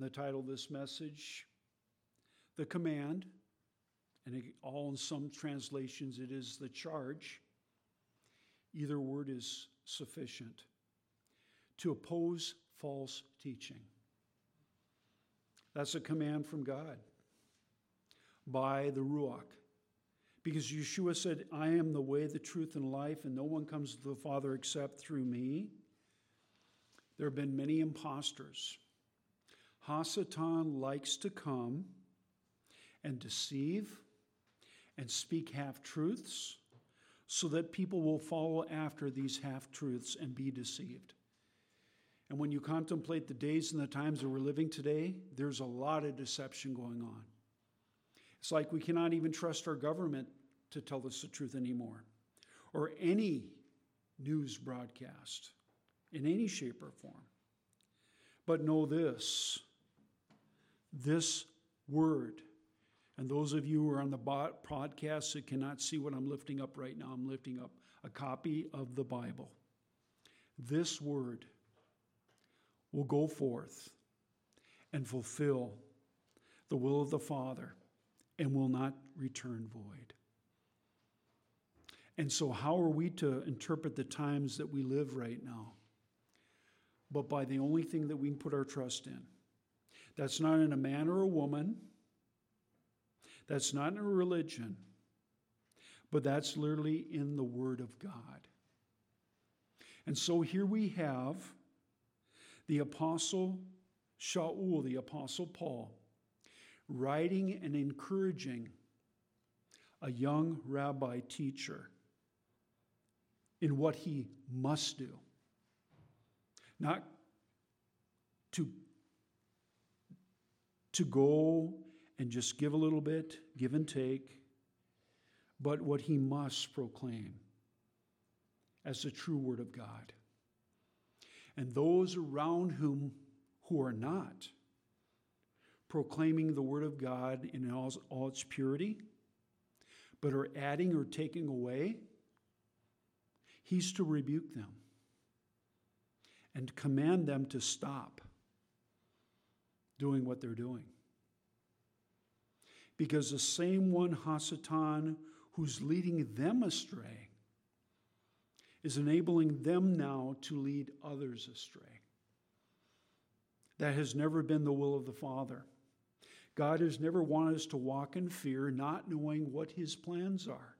The title of this message, The Command, and all in some translations it is the charge. Either word is sufficient to oppose false teaching. That's a command from God by the Ruach. Because Yeshua said, I am the way, the truth, and life, and no one comes to the Father except through me. There have been many impostors. Hasatan likes to come and deceive and speak half truths so that people will follow after these half truths and be deceived. And when you contemplate the days and the times that we're living today, there's a lot of deception going on. It's like we cannot even trust our government to tell us the truth anymore, or any news broadcast in any shape or form. But know this this word, and those of you who are on the podcast that cannot see what I'm lifting up right now, I'm lifting up a copy of the Bible. This word will go forth and fulfill the will of the Father and will not return void. And so, how are we to interpret the times that we live right now? But by the only thing that we can put our trust in. That's not in a man or a woman, that's not in a religion, but that's literally in the Word of God. And so here we have the Apostle Shaul, the Apostle Paul, writing and encouraging a young rabbi teacher in what he must do. Not to, to go and just give a little bit, give and take, but what he must proclaim as the true word of God. And those around whom who are not proclaiming the word of God in all, all its purity, but are adding or taking away, he's to rebuke them and command them to stop doing what they're doing. Because the same one, Hasatan, who's leading them astray, is enabling them now to lead others astray. That has never been the will of the Father. God has never wanted us to walk in fear, not knowing what his plans are.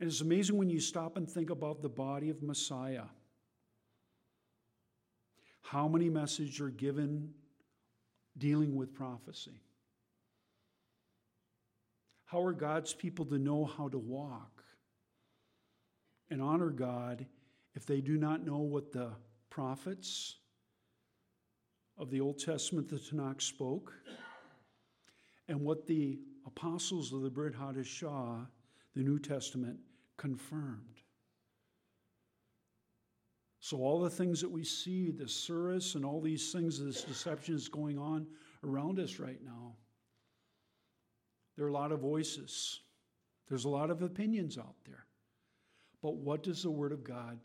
And it's amazing when you stop and think about the body of Messiah. How many messages are given dealing with prophecy? How are God's people to know how to walk and honor God if they do not know what the prophets of the Old Testament, the Tanakh, spoke? and what the apostles of the Brit Hadashah, the New Testament, confirmed. So, all the things that we see, the surus and all these things, this deception is going on around us right now. There are a lot of voices, there's a lot of opinions out there. But what does the Word of God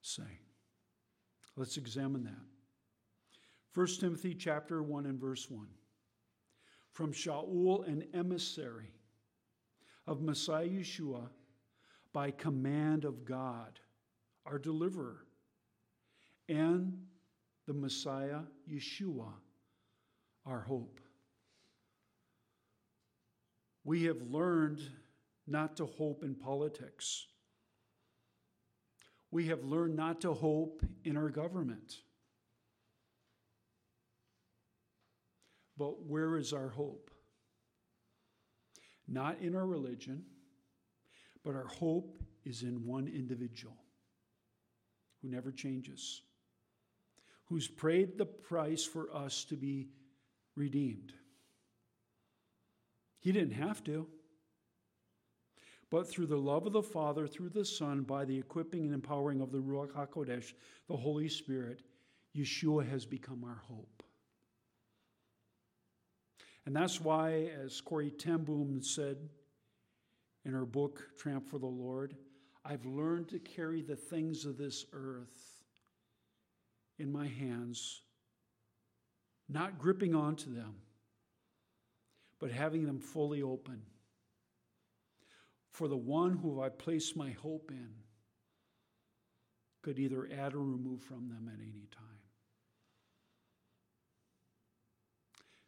say? Let's examine that. 1 Timothy chapter 1 and verse 1 from Shaul, an emissary of Messiah Yeshua, by command of God, our deliverer, and the Messiah Yeshua, our hope. We have learned not to hope in politics. We have learned not to hope in our government. But where is our hope? Not in our religion, but our hope is in one individual who never changes, who's paid the price for us to be redeemed. He didn't have to. But through the love of the Father, through the Son, by the equipping and empowering of the Ruach HaKodesh, the Holy Spirit, Yeshua has become our hope. And that's why, as Corrie ten Boom said in her book, Tramp for the Lord, I've learned to carry the things of this earth in my hands, not gripping onto them, but having them fully open. For the one who I place my hope in could either add or remove from them at any time.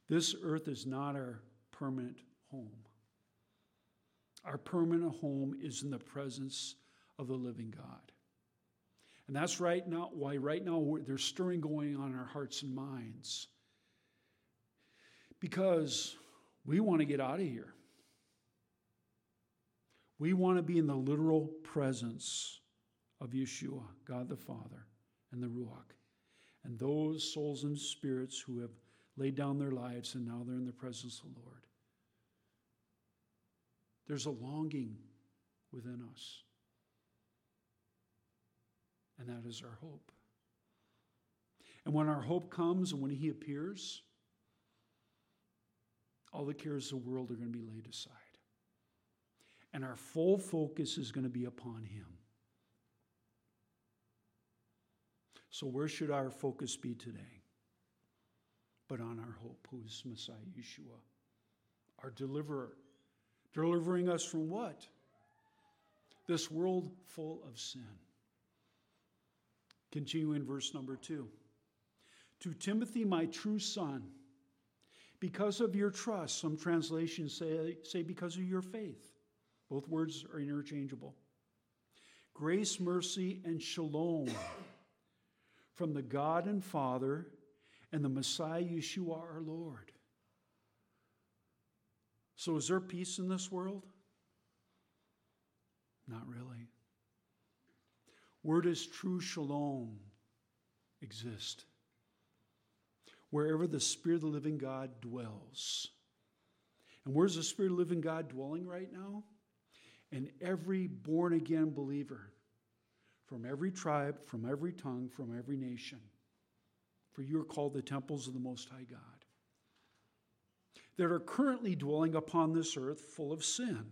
This earth is not our permanent home. Our permanent home is in the presence of the living God. And that's right now why right now there's stirring going on in our hearts and minds. Because we want to get out of here. We want to be in the literal presence of Yeshua, God the Father, and the Ruach. And those souls and spirits who have laid down their lives and now they're in the presence of the Lord. There's a longing within us. And that is our hope. And when our hope comes and when He appears, all the cares of the world are going to be laid aside. And our full focus is going to be upon Him. So, where should our focus be today? But on our hope, who is Messiah Yeshua, our deliverer. Delivering us from what? This world full of sin. Continue in verse number two. To Timothy, my true son, because of your trust, some translations say, say because of your faith. Both words are interchangeable. Grace, mercy, and shalom from the God and Father and the Messiah Yeshua our Lord. So, is there peace in this world? Not really. Where does true shalom exist? Wherever the Spirit of the living God dwells. And where's the Spirit of the living God dwelling right now? In every born again believer, from every tribe, from every tongue, from every nation. For you are called the temples of the Most High God that are currently dwelling upon this earth full of sin.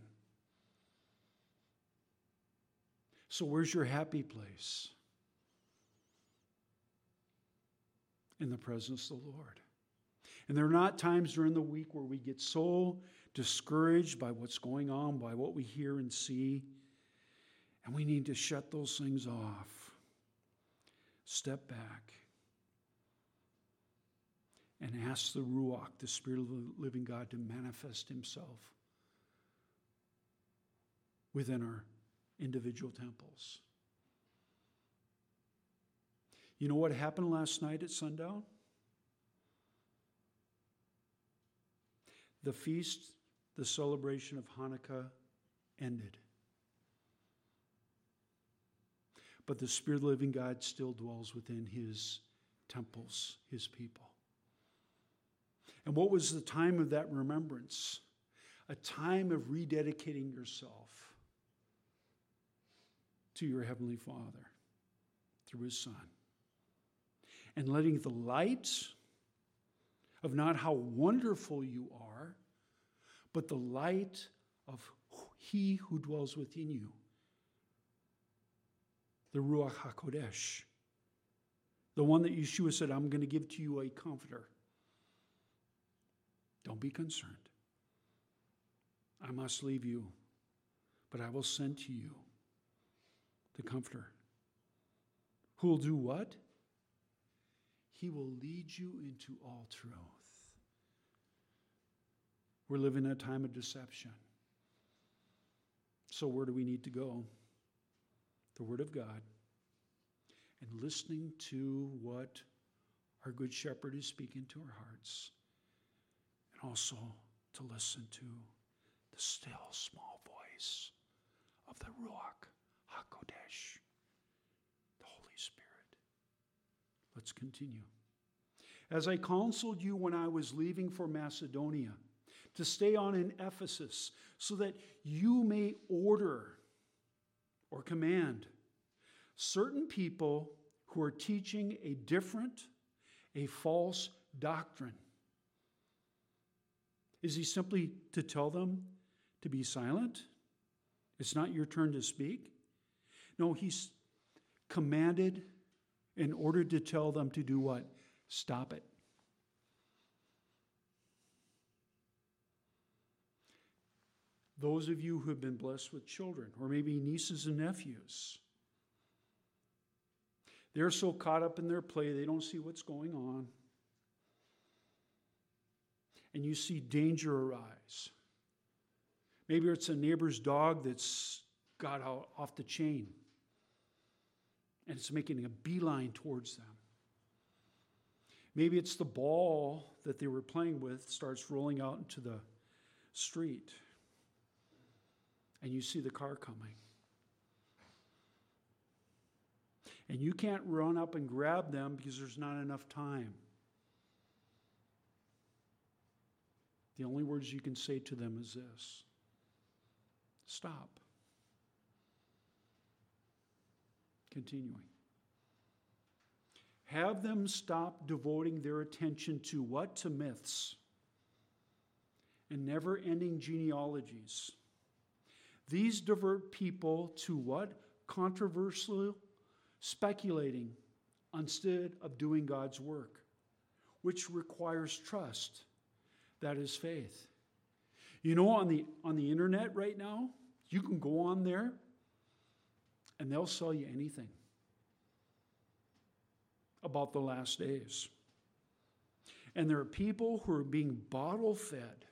So, where's your happy place? In the presence of the Lord. And there are not times during the week where we get so discouraged by what's going on, by what we hear and see, and we need to shut those things off. Step back and ask the Ruach, the Spirit of the living God, to manifest Himself within our individual temples. You know what happened last night at sundown? The feast, the celebration of Hanukkah ended. But the Spirit of the living God still dwells within His temples, His people. And what was the time of that remembrance? A time of rededicating yourself to your Heavenly Father through His Son. And letting the light of not how wonderful you are, but the light of He who dwells within you, the Ruach HaKodesh, the one that Yeshua said, I'm going to give to you a comforter don't be concerned. I must leave you, but I will send to you the Comforter, who will do what? He will lead you into all truth. We're living in a time of deception. So, where do we need to go? The Word of God and listening to what our Good Shepherd is speaking to our hearts and also to listen to the still small voice of the Ruach HaKodesh, the Holy Spirit. Let's continue. As I counseled you when I was leaving for Macedonia, to stay on in Ephesus, so that you may order or command certain people who are teaching a different, a false doctrine is he simply to tell them to be silent? It's not your turn to speak? No, he's commanded in order to tell them to do what? Stop it. Those of you who have been blessed with children, or maybe nieces and nephews, they're so caught up in their play, they don't see what's going on. And you see danger arise. Maybe it's a neighbor's dog that's got off the chain and it's making a beeline towards them. Maybe it's the ball that they were playing with starts rolling out into the street and you see the car coming. And you can't run up and grab them because there's not enough time. The only words you can say to them is this stop. Continuing. Have them stop devoting their attention to what? To myths and never ending genealogies. These divert people to what? Controversial speculating instead of doing God's work, which requires trust. That is faith. You know, on the, on the internet right now, you can go on there and they'll sell you anything about the last days. And there are people who are being bottle fed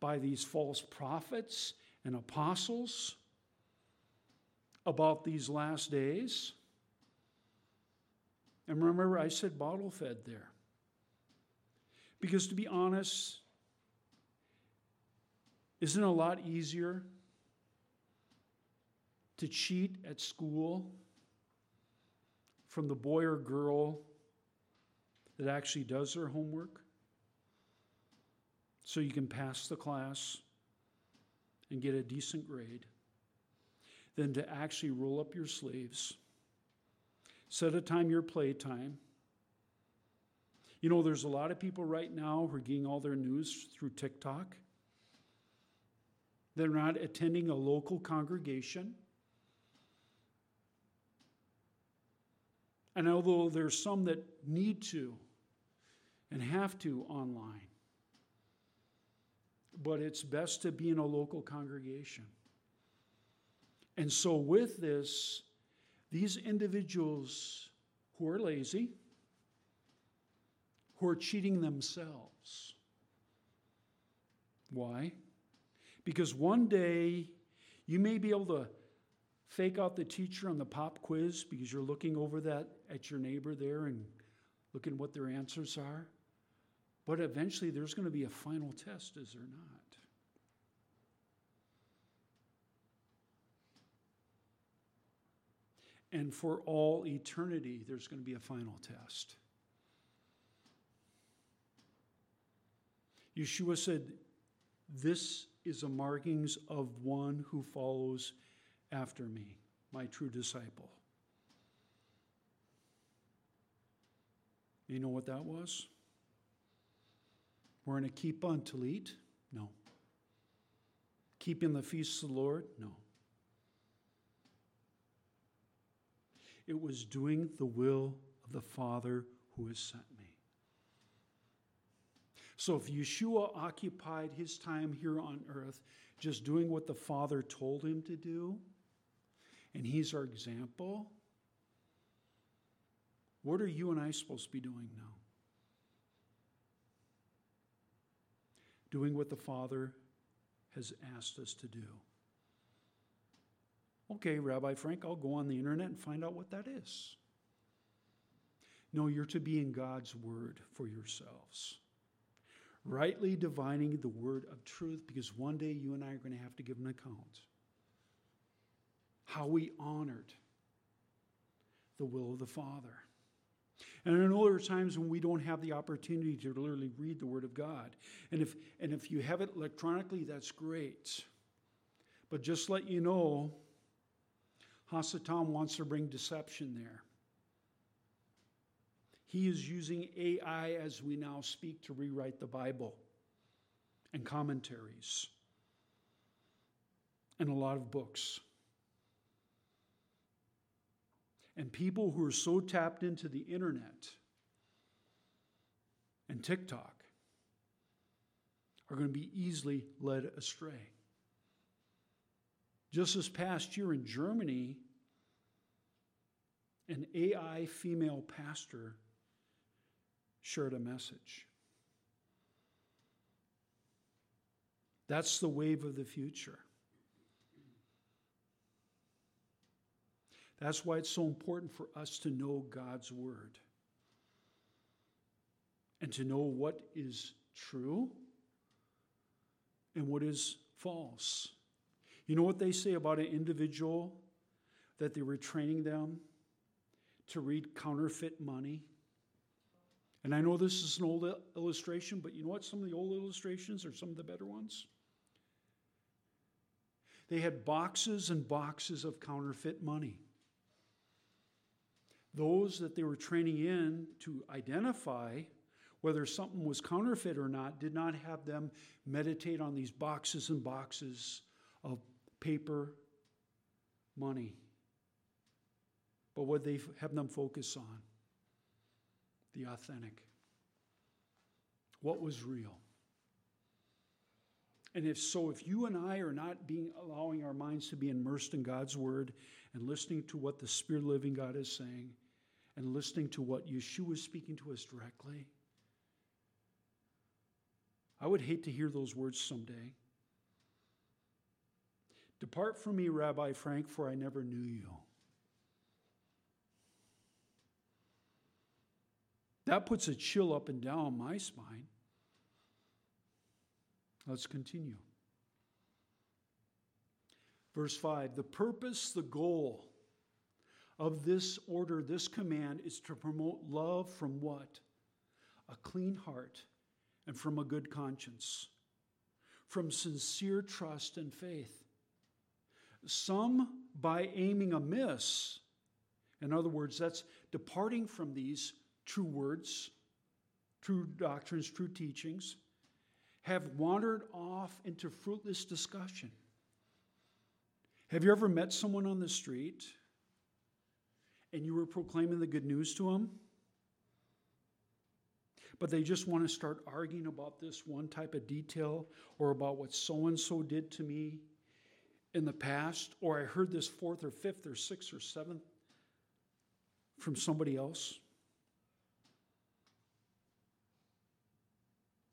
by these false prophets and apostles about these last days. And remember, I said bottle fed there. Because to be honest, isn't a lot easier to cheat at school from the boy or girl that actually does their homework so you can pass the class and get a decent grade than to actually roll up your sleeves, set a time your playtime. You know, there's a lot of people right now who are getting all their news through TikTok. They're not attending a local congregation. And although there's some that need to and have to online, but it's best to be in a local congregation. And so, with this, these individuals who are lazy, who are cheating themselves. Why? Because one day you may be able to fake out the teacher on the pop quiz because you're looking over that at your neighbor there and looking what their answers are. But eventually there's going to be a final test, is there not? And for all eternity, there's going to be a final test. Yeshua said, This is a markings of one who follows after me, my true disciple. You know what that was? We're going to keep on Talit? No. Keeping the feasts of the Lord? No. It was doing the will of the Father who has sent me. So if Yeshua occupied his time here on earth just doing what the Father told him to do, and he's our example, what are you and I supposed to be doing now? Doing what the Father has asked us to do. Okay, Rabbi Frank, I'll go on the internet and find out what that is. No, you're to be in God's word for yourselves. Rightly divining the word of truth, because one day you and I are going to have to give an account. How we honored the will of the Father. And I know there are times when we don't have the opportunity to literally read the Word of God. And if, and if you have it electronically, that's great. But just let you know, Hasatan wants to bring deception there. He is using AI as we now speak to rewrite the Bible and commentaries and a lot of books. And people who are so tapped into the internet and TikTok are going to be easily led astray. Just this past year in Germany, an AI female pastor shared a message. That's the wave of the future. That's why it's so important for us to know God's Word and to know what is true and what is false. You know what they say about an individual that they were training them to read counterfeit money? And I know this is an old illustration, but you know what? Some of the old illustrations are some of the better ones. They had boxes and boxes of counterfeit money. Those that they were training in to identify whether something was counterfeit or not did not have them meditate on these boxes and boxes of paper money. But what they have them focus on? The authentic. What was real? And if so, if you and I are not being allowing our minds to be immersed in God's word and listening to what the Spirit living God is saying and listening to what Yeshua is speaking to us directly, I would hate to hear those words someday. Depart from me, Rabbi Frank, for I never knew you. That puts a chill up and down my spine. Let's continue. Verse 5 The purpose, the goal of this order, this command is to promote love from what? A clean heart and from a good conscience, from sincere trust and faith. Some by aiming amiss, in other words, that's departing from these true words, true doctrines, true teachings have wandered off into fruitless discussion. Have you ever met someone on the street and you were proclaiming the good news to them? But they just want to start arguing about this one type of detail or about what so and so did to me in the past, or I heard this fourth or fifth or sixth or seventh from somebody else.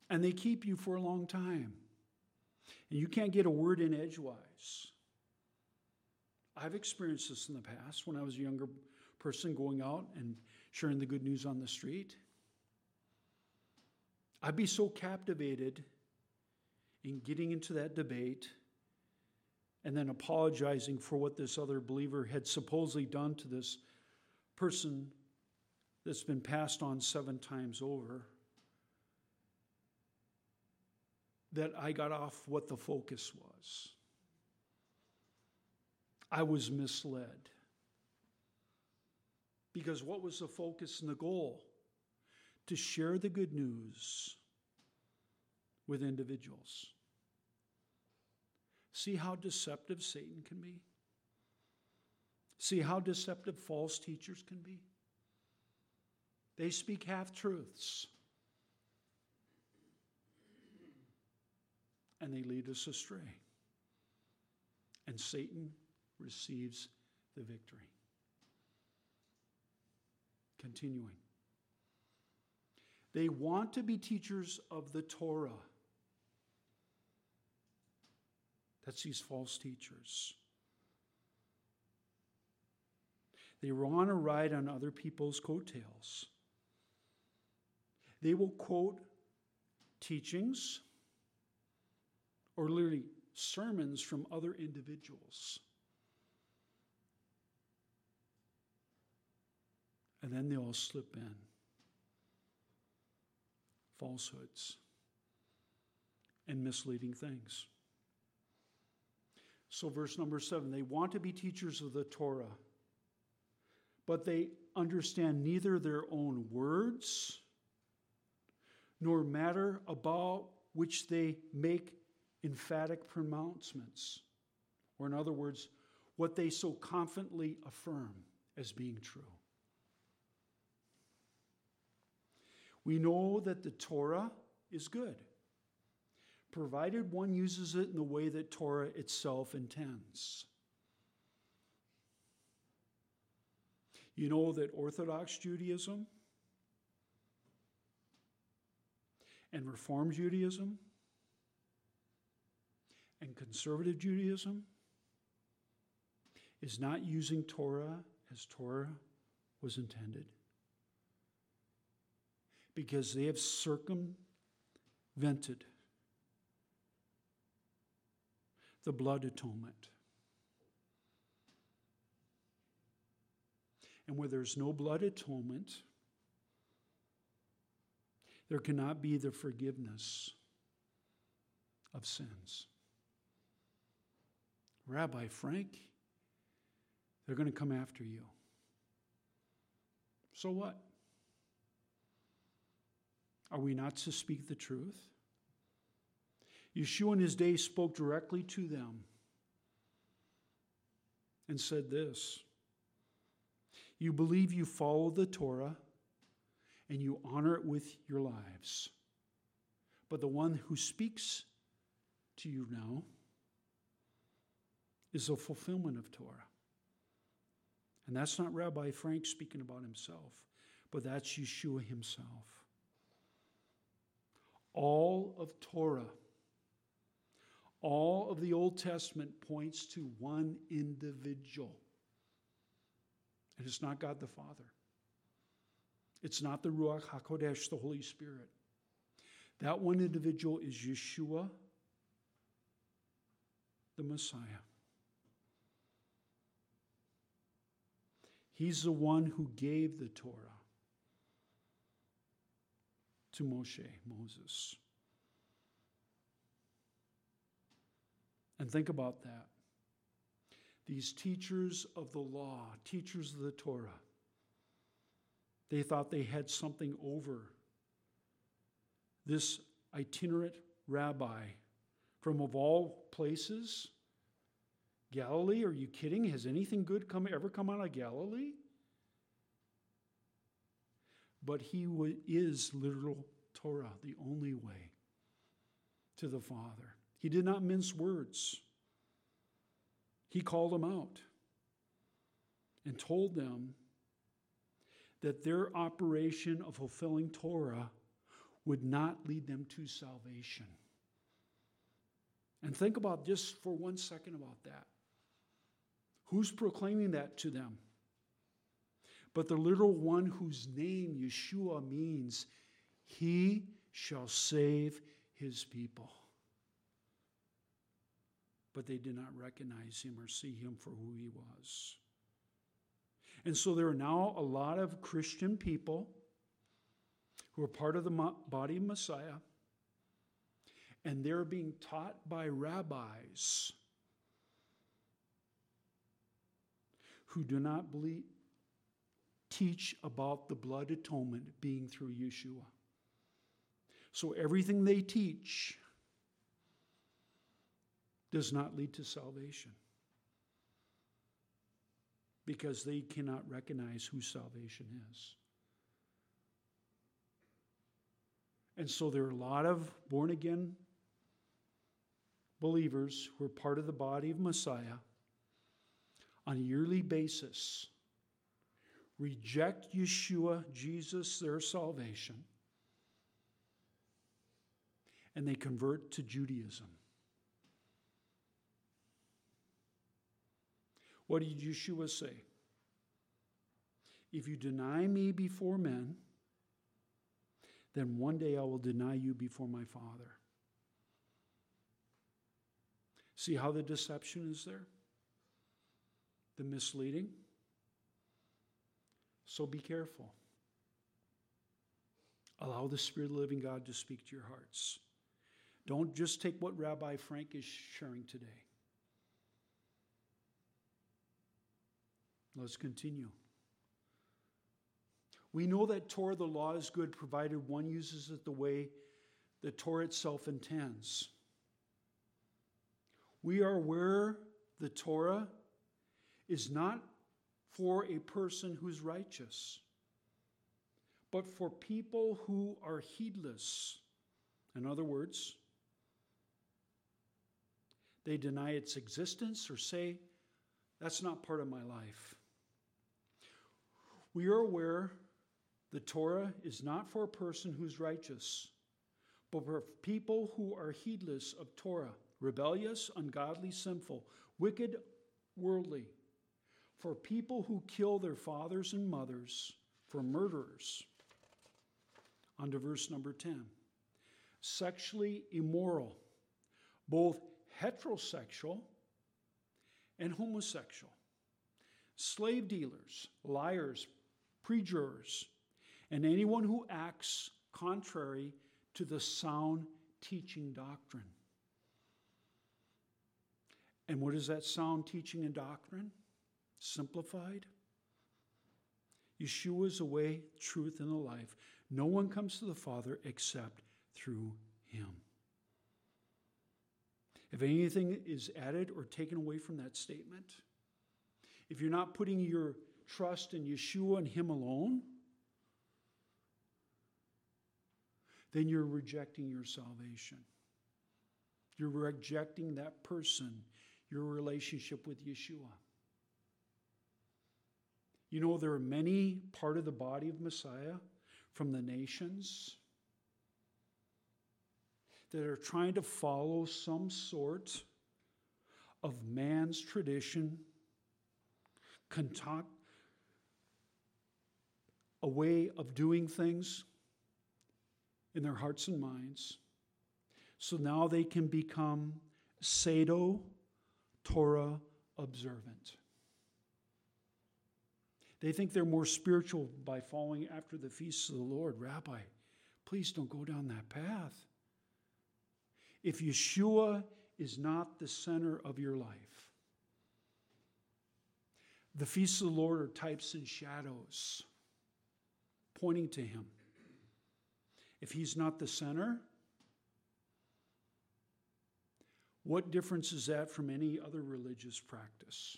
And they keep you for a long time. And you can't get a word in edgewise. I've experienced this in the past when I was a younger person going out and sharing the good news on the street. I'd be so captivated in getting into that debate and then apologizing for what this other believer had supposedly done to this person that's been passed on seven times over. That I got off what the focus was. I was misled. Because what was the focus and the goal? To share the good news with individuals. See how deceptive Satan can be? See how deceptive false teachers can be? They speak half truths. And they lead us astray. And Satan receives the victory. Continuing. They want to be teachers of the Torah. That's these false teachers. They want to ride on other people's coattails. They will quote teachings or literally sermons from other individuals. And then they all slip in falsehoods and misleading things. So, verse number seven they want to be teachers of the Torah, but they understand neither their own words nor matter about which they make emphatic pronouncements, or in other words, what they so confidently affirm as being true. We know that the Torah is good, provided one uses it in the way that Torah itself intends. You know that Orthodox Judaism and Reform Judaism and Conservative Judaism is not using Torah as Torah was intended because they have circumvented the blood atonement. And where there's no blood atonement, there cannot be the forgiveness of sins. Rabbi Frank, they're going to come after you. So what? Are we not to speak the truth? Yeshua in his day spoke directly to them and said this You believe you follow the Torah and you honor it with your lives. But the one who speaks to you now is a fulfillment of Torah. And that's not Rabbi Frank speaking about himself, but that's Yeshua himself. All of Torah, all of the Old Testament points to one individual. And it's not God the Father. It's not the Ruach HaKodesh, the Holy Spirit. That one individual is Yeshua, the Messiah. He's the one who gave the Torah to Moshe, Moses. And think about that. These teachers of the law, teachers of the Torah, they thought they had something over this itinerant rabbi from, of all places, Galilee? Are you kidding? Has anything good come, ever come out of Galilee? But he is literal Torah, the only way to the Father. He did not mince words. He called them out and told them that their operation of fulfilling Torah would not lead them to salvation. And think about just for one second about that. Who's proclaiming that to them? But the literal one whose name Yeshua means, he shall save his people. But they did not recognize him or see him for who he was. And so there are now a lot of Christian people who are part of the body of Messiah, and they're being taught by rabbis who do not believe, teach about the blood atonement being through Yeshua. So everything they teach does not lead to salvation because they cannot recognize who salvation is. And so there are a lot of born again believers who are part of the body of Messiah on a yearly basis reject Yeshua, Jesus, their salvation, and they convert to Judaism. What did Yeshua say? If you deny me before men, then one day I will deny you before my Father. See how the deception is there? The misleading? So be careful. Allow the Spirit of the living God to speak to your hearts. Don't just take what Rabbi Frank is sharing today. Let's continue. We know that Torah, the law, is good provided one uses it the way the Torah itself intends. We are where the Torah is not for a person who's righteous, but for people who are heedless. In other words, they deny its existence or say, that's not part of my life. We are aware the Torah is not for a person who's righteous, but for people who are heedless of Torah, rebellious, ungodly, sinful, wicked, worldly, for people who kill their fathers and mothers, for murderers. On to verse number 10. Sexually immoral, both heterosexual and homosexual, slave dealers, liars, perjurers, and anyone who acts contrary to the sound teaching doctrine. And what is that sound teaching and doctrine? Simplified. Yeshua is the way, truth, and the life. No one comes to the Father except through him. If anything is added or taken away from that statement, if you're not putting your trust in Yeshua and Him alone, then you're rejecting your salvation. You're rejecting that person, your relationship with Yeshua. You know, there are many part of the body of Messiah from the nations that are trying to follow some sort of man's tradition, a way of doing things in their hearts and minds. So now they can become Sado Torah observant. They think they're more spiritual by following after the feasts of the Lord. Rabbi, please don't go down that path. If Yeshua is not the center of your life, the feasts of the Lord are types and shadows pointing to Him. If He's not the center, what difference is that from any other religious practice?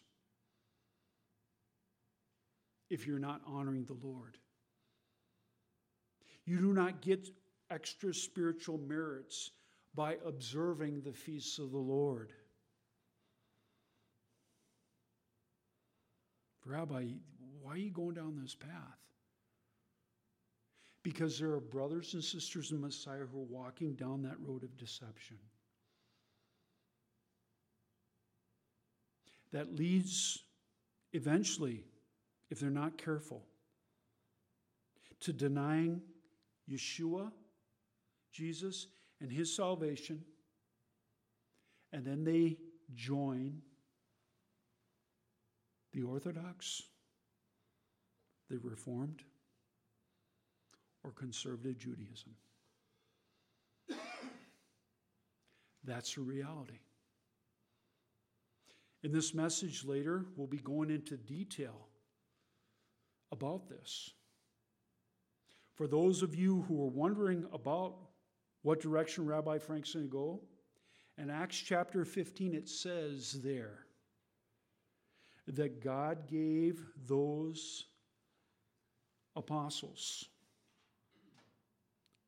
If you're not honoring the Lord, you do not get extra spiritual merits by observing the feasts of the Lord. Rabbi, why are you going down this path? Because there are brothers and sisters in Messiah who are walking down that road of deception. That leads eventually, if they're not careful, to denying Yeshua, Jesus, and his salvation, and then they join the Orthodox, the Reformed, or conservative Judaism. That's a reality. In this message later, we'll be going into detail about this. For those of you who are wondering about what direction Rabbi Frank's going to go, in Acts chapter 15, it says there that God gave those apostles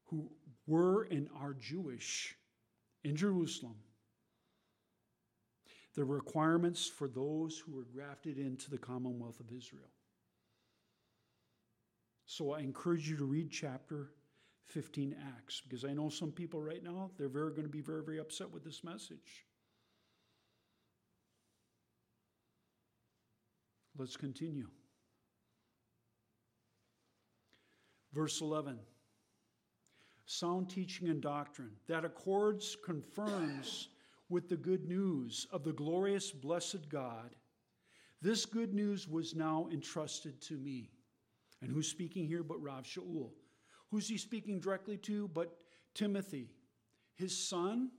who were and are Jewish in Jerusalem the requirements for those who were grafted into the commonwealth of Israel. So I encourage you to read chapter 15 Acts because I know some people right now, they're very going to be very, very upset with this message. Let's continue. Verse 11 sound teaching and doctrine that accords, confirms with the good news of the glorious, blessed God. This good news was now entrusted to me. And who's speaking here but Rav Shaul? Who's he speaking directly to but Timothy, his son,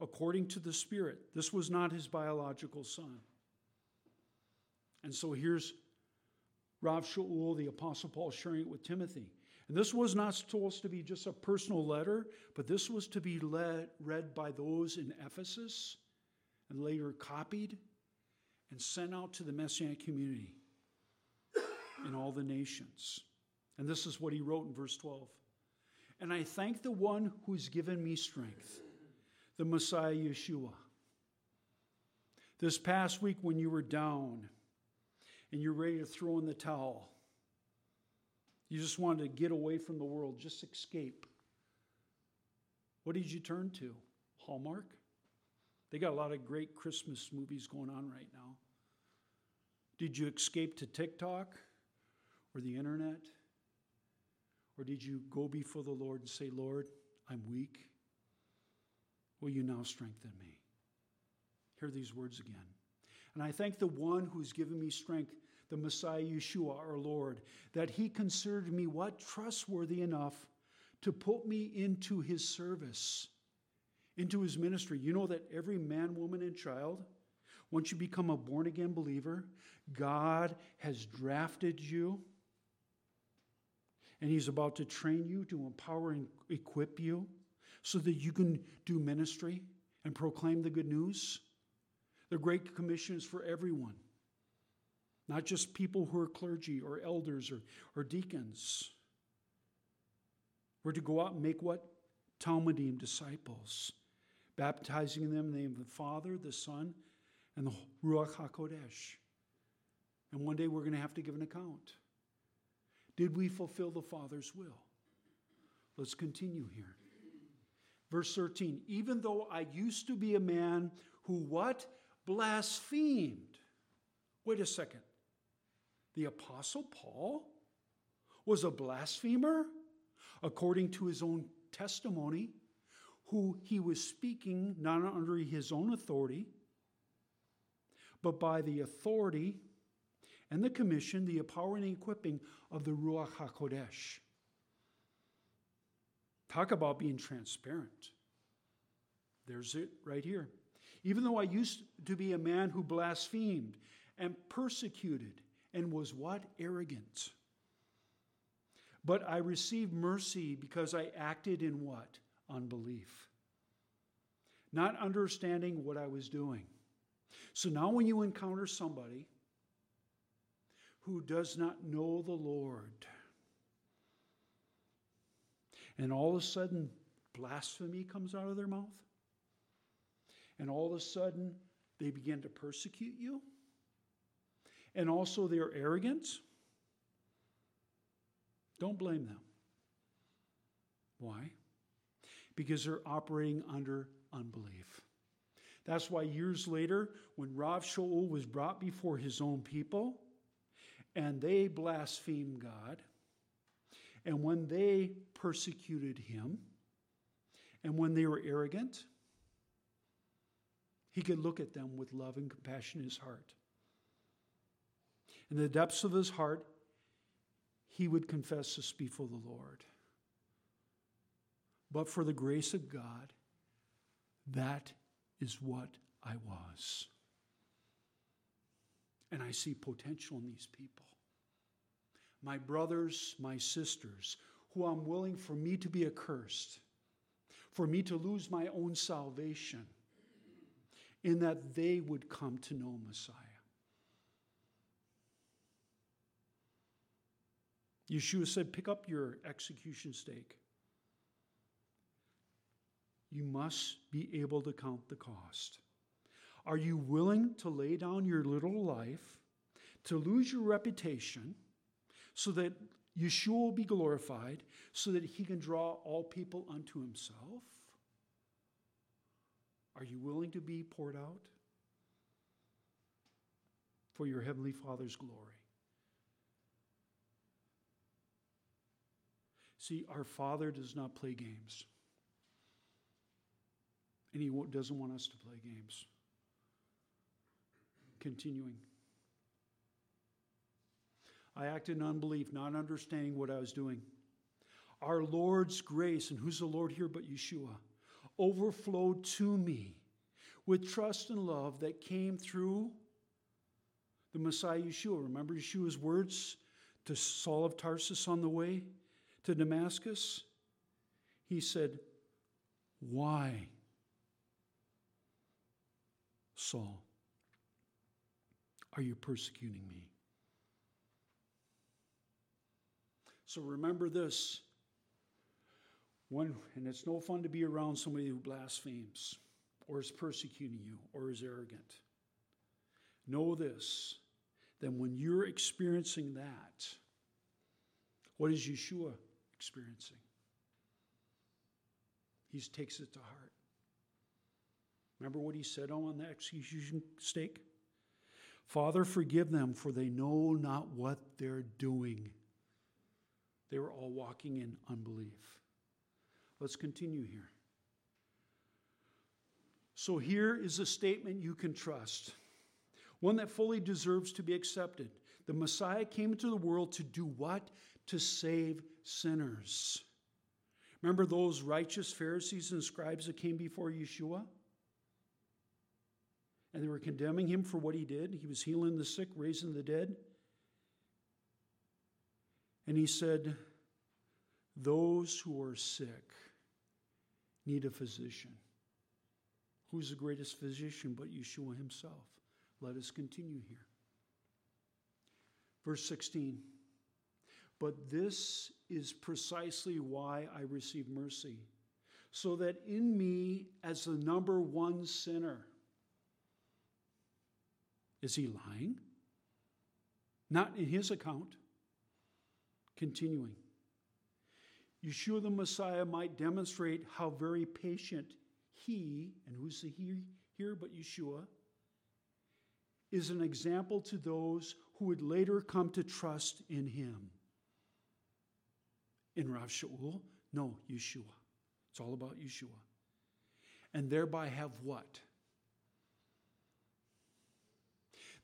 according to the Spirit? This was not his biological son. And so here's Rav Shaul, the Apostle Paul, sharing it with Timothy. And this was not supposed to be just a personal letter, but this was to be led, read by those in Ephesus and later copied and sent out to the Messianic community in all the nations. And this is what he wrote in verse 12. And I thank the one who's given me strength, the Messiah Yeshua. This past week, when you were down and you're ready to throw in the towel, You just wanted to get away from the world, just escape. What did you turn to? Hallmark? They got a lot of great Christmas movies going on right now. Did you escape to TikTok or the internet? Or did you go before the Lord and say, Lord, I'm weak? Will you now strengthen me? Hear these words again. And I thank the one who's given me strength, the Messiah Yeshua, our Lord, that he considered me what? Trustworthy enough to put me into his service, into his ministry. You know that every man, woman, and child, once you become a born again believer, God has drafted you and he's about to train you to empower and equip you so that you can do ministry and proclaim the good news. The Great Commission is for everyone, not just people who are clergy or elders or, or deacons. We're to go out and make what? Talmidim disciples, baptizing them in the name of the Father, the Son, and the Ruach HaKodesh. And one day we're going to have to give an account. Did we fulfill the Father's will? Let's continue here. Verse 13, even though I used to be a man who what? Blasphemed. Wait a second. The Apostle Paul was a blasphemer, according to his own testimony, who he was speaking not under his own authority, but by the authority and the commission, the empowering and equipping of the Ruach HaKodesh. Talk about being transparent. There's it right here. Even though I used to be a man who blasphemed and persecuted and was what? Arrogant. But I received mercy because I acted in what? Unbelief. Not understanding what I was doing. So now when you encounter somebody who does not know the Lord. And all of a sudden, blasphemy comes out of their mouth. And all of a sudden, they begin to persecute you. And also, their arrogance. Don't blame them. Why? Because they're operating under unbelief. That's why years later, when Rav Shaul was brought before his own people, and they blasphemed God. And when they persecuted him, and when they were arrogant, he could look at them with love and compassion in his heart. In the depths of his heart, he would confess this before the Lord. But for the grace of God, that is what I was. And I see potential in these people my brothers, my sisters, who I'm willing for me to be accursed, for me to lose my own salvation, in that they would come to know Messiah. Yeshua said, Pick up your execution stake. You must be able to count the cost. Are you willing to lay down your little life, to lose your reputation? so that Yeshua will be glorified, so that he can draw all people unto himself? Are you willing to be poured out for your Heavenly Father's glory? See, our Father does not play games. And He doesn't want us to play games. Continuing. I acted in unbelief, not understanding what I was doing. Our Lord's grace, and who's the Lord here but Yeshua, overflowed to me with trust and love that came through the Messiah Yeshua. Remember Yeshua's words to Saul of Tarsus on the way to Damascus? He said, Why, Saul, are you persecuting me? So remember this. When, and it's no fun to be around somebody who blasphemes or is persecuting you or is arrogant. Know this that when you're experiencing that, What is Yeshua experiencing? He takes it to heart. Remember what he said on the execution stake? Father, forgive them, for they know not what they're doing. They were all walking in unbelief. Let's continue here. So, here is a statement you can trust, one that fully deserves to be accepted. The Messiah came into the world to do what? To save sinners. Remember those righteous Pharisees and scribes that came before Yeshua? And they were condemning him for what he did. He was healing the sick, raising the dead. And he said, Those who are sick need a physician. Who's the greatest physician but Yeshua himself? Let us continue here. Verse 16. But this is precisely why I receive mercy, so that in me, as the number one sinner, is he lying? Not in his account. Continuing. Yeshua the Messiah might demonstrate how very patient he, and who's the he here but Yeshua, is an example to those who would later come to trust in him. In Rav Shaul? No, Yeshua. It's all about Yeshua. And thereby have what?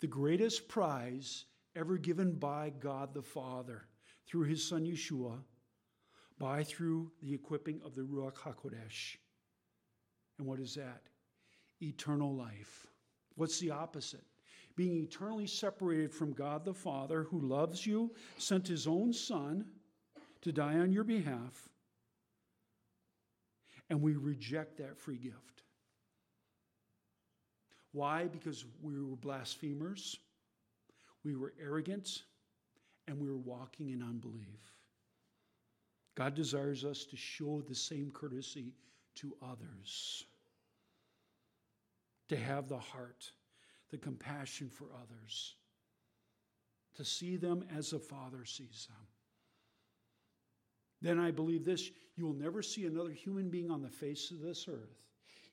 The greatest prize ever given by God the Father through his son Yeshua, by through the equipping of the Ruach HaKodesh. And what is that? Eternal life. What's the opposite? Being eternally separated from God the Father, who loves you, sent his own Son to die on your behalf, and we reject that free gift. Why? Because we were blasphemers, we were arrogant, and we were walking in unbelief. God desires us to show the same courtesy to others, to have the heart, the compassion for others, to see them as a father sees them. Then I believe this you will never see another human being on the face of this earth,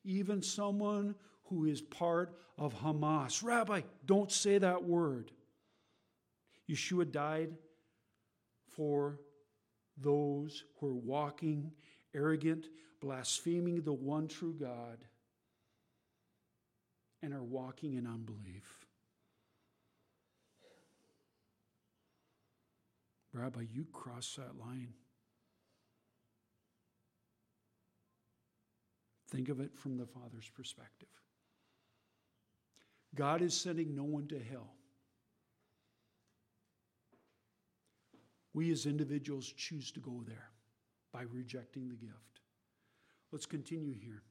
even someone who is part of Hamas. Rabbi, don't say that word. Yeshua died for those who are walking arrogant, blaspheming the one true God, and are walking in unbelief. Rabbi, you cross that line. Think of it from the Father's perspective. God is sending no one to hell. We as individuals choose to go there by rejecting the gift. Let's continue here.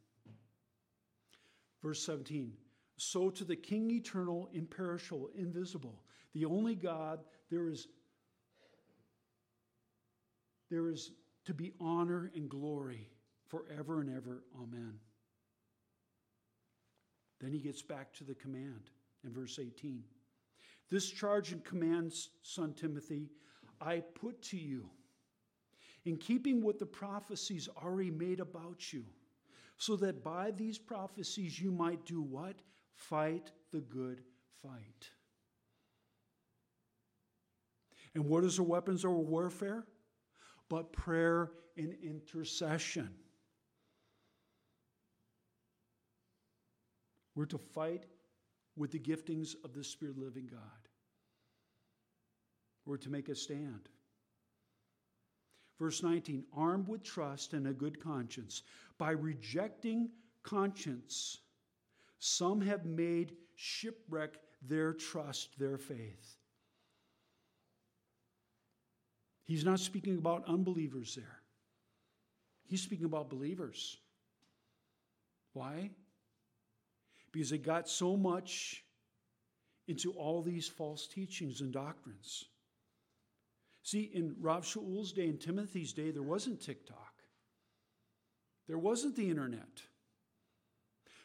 Verse 17 So to the King eternal, imperishable, invisible, the only God, there is, there is to be honor and glory forever and ever. Amen. Then he gets back to the command in verse 18. This charge and command, son Timothy, I put to you in keeping with the prophecies already made about you, so that by these prophecies you might do what? Fight the good fight. And what is the weapons of warfare? But prayer and intercession. We're to fight with the giftings of the Spirit living God. We're to make a stand. Verse 19 armed with trust and a good conscience. By rejecting conscience, some have made shipwreck their trust, their faith. He's not speaking about unbelievers there, he's speaking about believers. Why? Because they got so much into all these false teachings and doctrines. See, in Rav Shaul's day and Timothy's day, there wasn't TikTok, there wasn't the internet.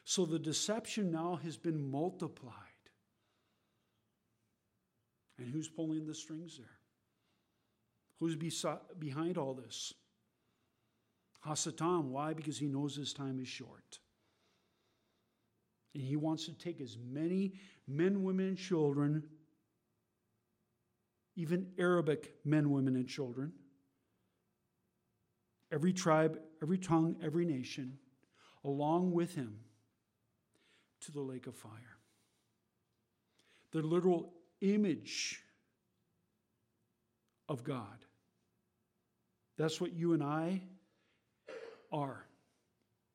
So the deception now has been multiplied. And who's pulling the strings there? Who's behind all this? Hasatan. Why? Because he knows his time is short. And he wants to take as many men, women, and children, even Arabic men, women, and children, every tribe, every tongue, every nation, along with him to the lake of fire. The literal image of God. That's what you and I are.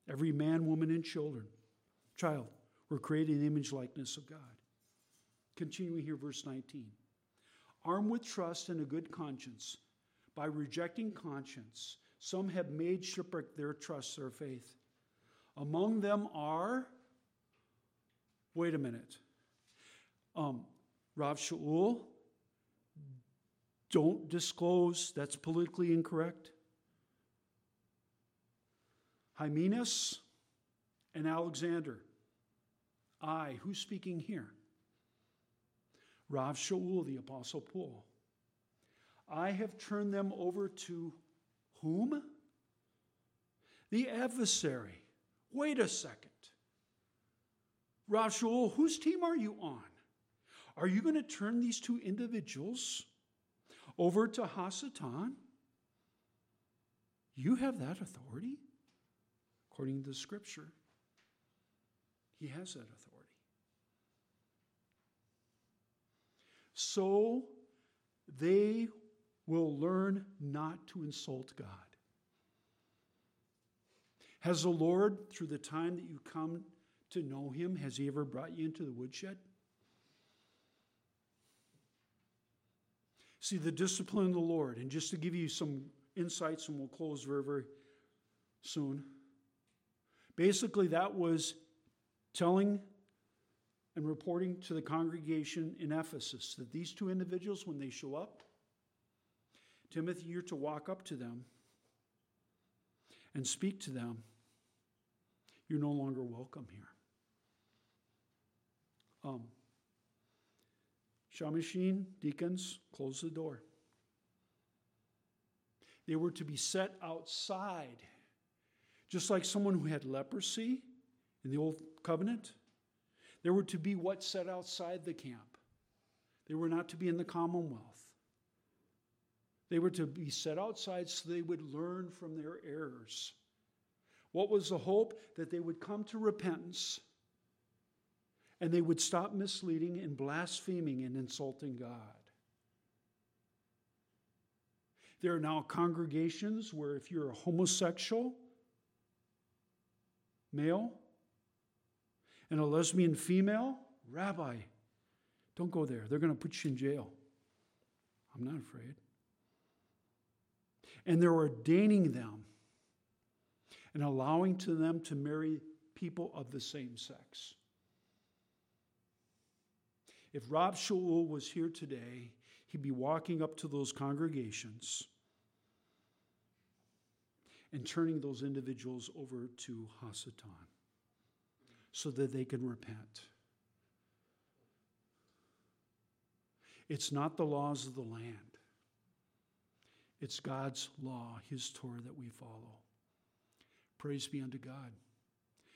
Every man, woman, and children, child, we're creating an image likeness of God. Continuing here, verse 19. Armed with trust and a good conscience, by rejecting conscience, some have made shipwreck their trust, their faith. Among them are, wait a minute, um, Rav Shaul, don't disclose, that's politically incorrect. Hymenaeus and Alexander. I, who's speaking here? Rav Shaul, the Apostle Paul. I have turned them over to whom? The adversary. Wait a second. Rav Shaul, whose team are you on? Are you going to turn these two individuals over to Hasatan? You have that authority according to the scripture. He has that authority. So they will learn not to insult God. Has the Lord, through the time that you come to know Him, has He ever brought you into the woodshed? See, the discipline of the Lord, and just to give you some insights, and we'll close very, very soon. Basically, that was telling and reporting to the congregation in Ephesus that these two individuals, when they show up, Timothy, you're to walk up to them and speak to them. You're no longer welcome here. Um, Shammashim, deacons, close the door. They were to be set outside, just like someone who had leprosy in the Old Covenant. They were to be what set outside the camp. They were not to be in the commonwealth. They were to be set outside so they would learn from their errors. What was the hope? That they would come to repentance and they would stop misleading and blaspheming and insulting God. There are now congregations where if you're a homosexual male and a lesbian female, Rabbi, don't go there. They're going to put you in jail. I'm not afraid. And they're ordaining them and allowing to them to marry people of the same sex. If Rav Shaul was here today, he'd be walking up to those congregations and turning those individuals over to Hasatan so that they can repent. It's not the laws of the land, it's God's law, His Torah that we follow. Praise be unto God.